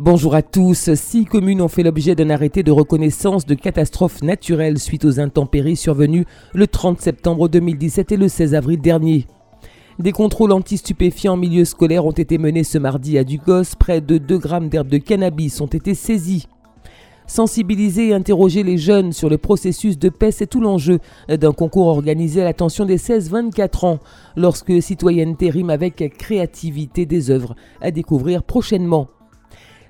Bonjour à tous. Six communes ont fait l'objet d'un arrêté de reconnaissance de catastrophe naturelle suite aux intempéries survenues le 30 septembre 2017 et le 16 avril dernier. Des contrôles anti-stupéfiants en milieu scolaire ont été menés ce mardi à Ducos. Près de 2 grammes d'herbe de cannabis ont été saisis. Sensibiliser et interroger les jeunes sur le processus de paix, c'est tout l'enjeu d'un concours organisé à l'attention des 16-24 ans, lorsque citoyenneté rime avec créativité des œuvres à découvrir prochainement.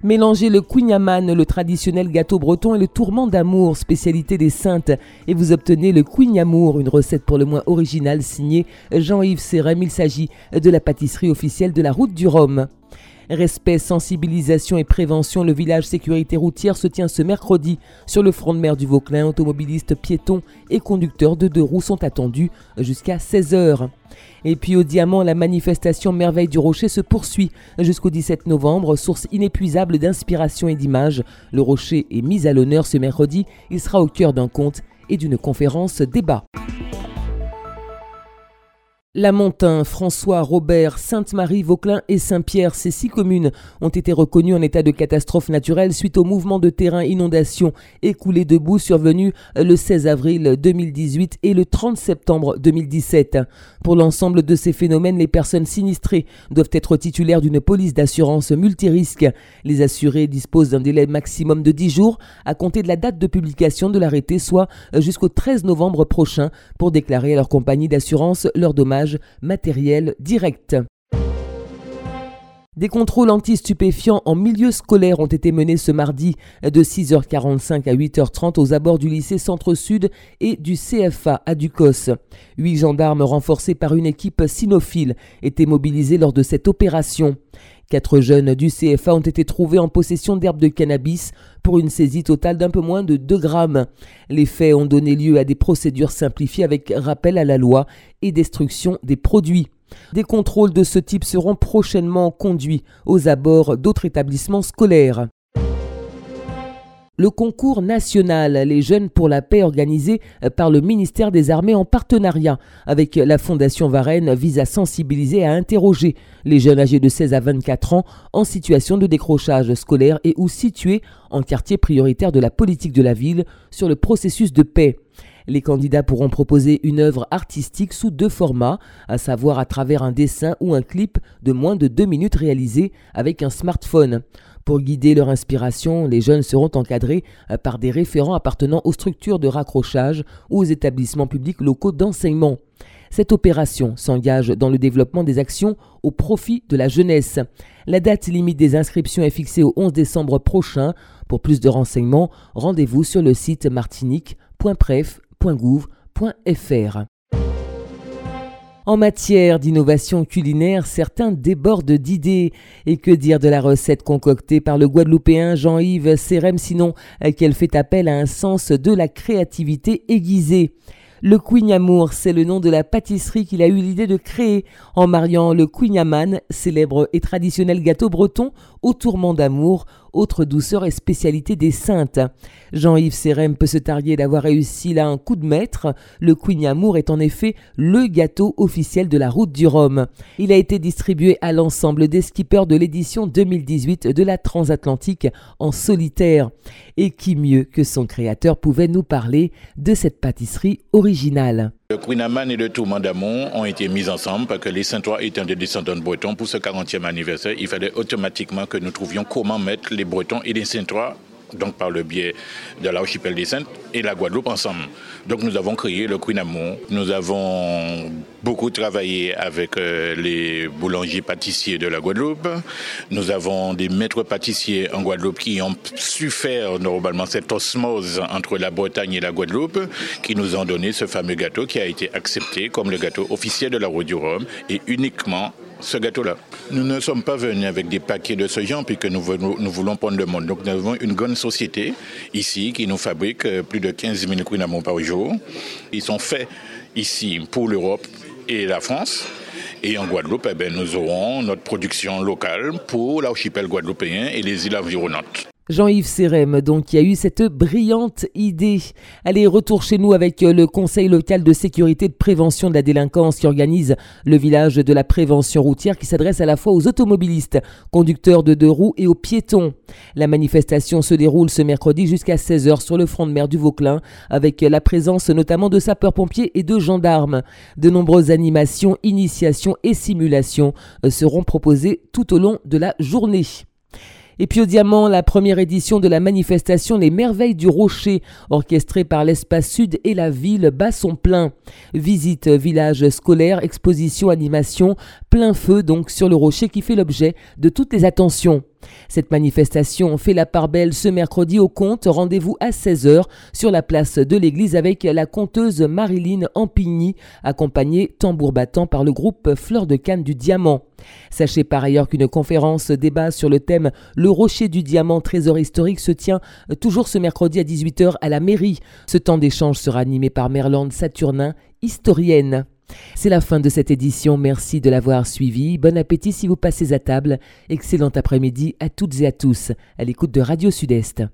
Mélangez le quignaman, le traditionnel gâteau breton, et le tourment d'amour, spécialité des saintes, et vous obtenez le quignamour, une recette pour le moins originale signée Jean-Yves Sérem. Il s'agit de la pâtisserie officielle de la route du Rhum. Respect, sensibilisation et prévention, le village sécurité routière se tient ce mercredi sur le front de mer du Vauclin. Automobilistes, piétons et conducteurs de deux roues sont attendus jusqu'à 16h. Et puis au Diamant, la manifestation Merveille du Rocher se poursuit jusqu'au 17 novembre, source inépuisable d'inspiration et d'images. Le Rocher est mis à l'honneur ce mercredi. Il sera au cœur d'un conte et d'une conférence débat. La Montagne, François, Robert, Sainte-Marie, Vauclin et Saint-Pierre, ces six communes ont été reconnues en état de catastrophe naturelle suite au mouvement de terrain inondation écoulé de boue survenu le 16 avril 2018 et le 30 septembre 2017. Pour l'ensemble de ces phénomènes, les personnes sinistrées doivent être titulaires d'une police d'assurance multirisque. Les assurés disposent d'un délai maximum de 10 jours à compter de la date de publication de l'arrêté, soit jusqu'au 13 novembre prochain, pour déclarer à leur compagnie d'assurance leurs dommages matériel direct. Des contrôles anti-stupéfiants en milieu scolaire ont été menés ce mardi de 6h45 à 8h30 aux abords du lycée Centre-Sud et du CFA à Ducos. Huit gendarmes renforcés par une équipe cynophile étaient mobilisés lors de cette opération. Quatre jeunes du CFA ont été trouvés en possession d'herbes de cannabis pour une saisie totale d'un peu moins de 2 grammes. Les faits ont donné lieu à des procédures simplifiées avec rappel à la loi et destruction des produits. Des contrôles de ce type seront prochainement conduits aux abords d'autres établissements scolaires le concours national Les Jeunes pour la paix organisé euh, par le ministère des Armées en partenariat avec la Fondation Varennes vise à sensibiliser et à interroger les jeunes âgés de 16 à 24 ans en situation de décrochage scolaire et ou situés en quartier prioritaire de la politique de la ville sur le processus de paix. Les candidats pourront proposer une œuvre artistique sous deux formats, à savoir à travers un dessin ou un clip de moins de deux minutes réalisé avec un smartphone. Pour guider leur inspiration, les jeunes seront encadrés euh, par des référents appartenant aux structures de raccrochage ou aux établissements publics locaux d'enseignement. Cette opération s'engage dans le développement des actions au profit de la jeunesse. La date limite des inscriptions est fixée au 11 décembre prochain. Pour plus de renseignements, rendez-vous sur le site En matière d'innovation culinaire, certains débordent d'idées. Et que dire de la recette concoctée par le Guadeloupéen Jean-Yves Sérem, sinon qu'elle fait appel à un sens de la créativité aiguisée. Le Quignamour, c'est le nom de la pâtisserie qu'il a eu l'idée de créer en mariant le Quignaman, célèbre et traditionnel gâteau breton, au tourment d'amour, autre douceur et spécialité des saintes. Jean-Yves Sérem peut se targuer d'avoir réussi là un coup de maître. Le Quignamour est en effet le gâteau officiel de la route du Rhum. Il a été distribué à l'ensemble des skippers de l'édition 2018 de la transatlantique en solitaire. Et qui mieux que son créateur pouvait nous parler de cette pâtisserie originale? Le Queen et le Tourment d'Amont ont été mis ensemble parce que les Saint-Trois étant des descendants de Bretons, pour ce 40e anniversaire, il fallait automatiquement que nous trouvions comment mettre les Bretons et les Saint-Trois donc par le biais de l'archipel des Saintes et la Guadeloupe ensemble. Donc nous avons créé le Queen Amour. Nous avons beaucoup travaillé avec euh, les boulangers pâtissiers de la Guadeloupe. Nous avons des maîtres pâtissiers en Guadeloupe qui ont su faire normalement cette osmose entre la Bretagne et la Guadeloupe, qui nous ont donné ce fameux gâteau qui a été accepté comme le gâteau officiel de la Route du Rhum et uniquement ce gâteau-là. Nous ne sommes pas venus avec des paquets de ce genre puisque nous, voulons prendre le monde. Donc nous avons une grande société ici qui nous fabrique euh, plus de 15 000 quinamons par jour. Ils sont faits ici pour l'Europe et la France. Et en Guadeloupe, eh bien, nous aurons notre production locale pour l'archipel guadeloupéen et les îles environnantes. Jean-Yves Sérem, donc, qui a eu cette brillante idée. Allez, retour chez nous avec euh, le Conseil local de sécurité de prévention de la délinquance qui organise le village de la prévention routière qui s'adresse à la fois aux automobilistes, conducteurs de deux roues et aux piétons. La manifestation se déroule ce mercredi jusqu'à 16h sur le front de mer du Vauclin avec la présence notamment de sapeurs-pompiers et de gendarmes. De nombreuses animations, initiations et simulations euh, seront proposées tout au long de la journée. Et puis au Diamant, la première édition de la manifestation Les Merveilles du Rocher, orchestrée par l'Espace Sud et la ville, bat son plein. Visite, village scolaire, exposition, animation, plein feu donc sur le rocher qui fait l'objet de toutes les attentions. Cette manifestation fait la part belle ce mercredi au compte. Rendez-vous à 16h sur la place de l'église avec la conteuse Marilyn Ampigny, accompagnée tambour battant par le groupe Fleur de Canne du Diamant. Sachez par ailleurs qu'une conférence débat sur le thème Le rocher du diamant, trésor historique se tient toujours ce mercredi à 18h à la mairie. Ce temps d'échange sera animé par Merlande Saturnin, historienne. C'est la fin de cette édition, merci de l'avoir suivi. Bon appétit si vous passez à table. Excellent après-midi à toutes et à tous à l'écoute de Radio Sud-Est.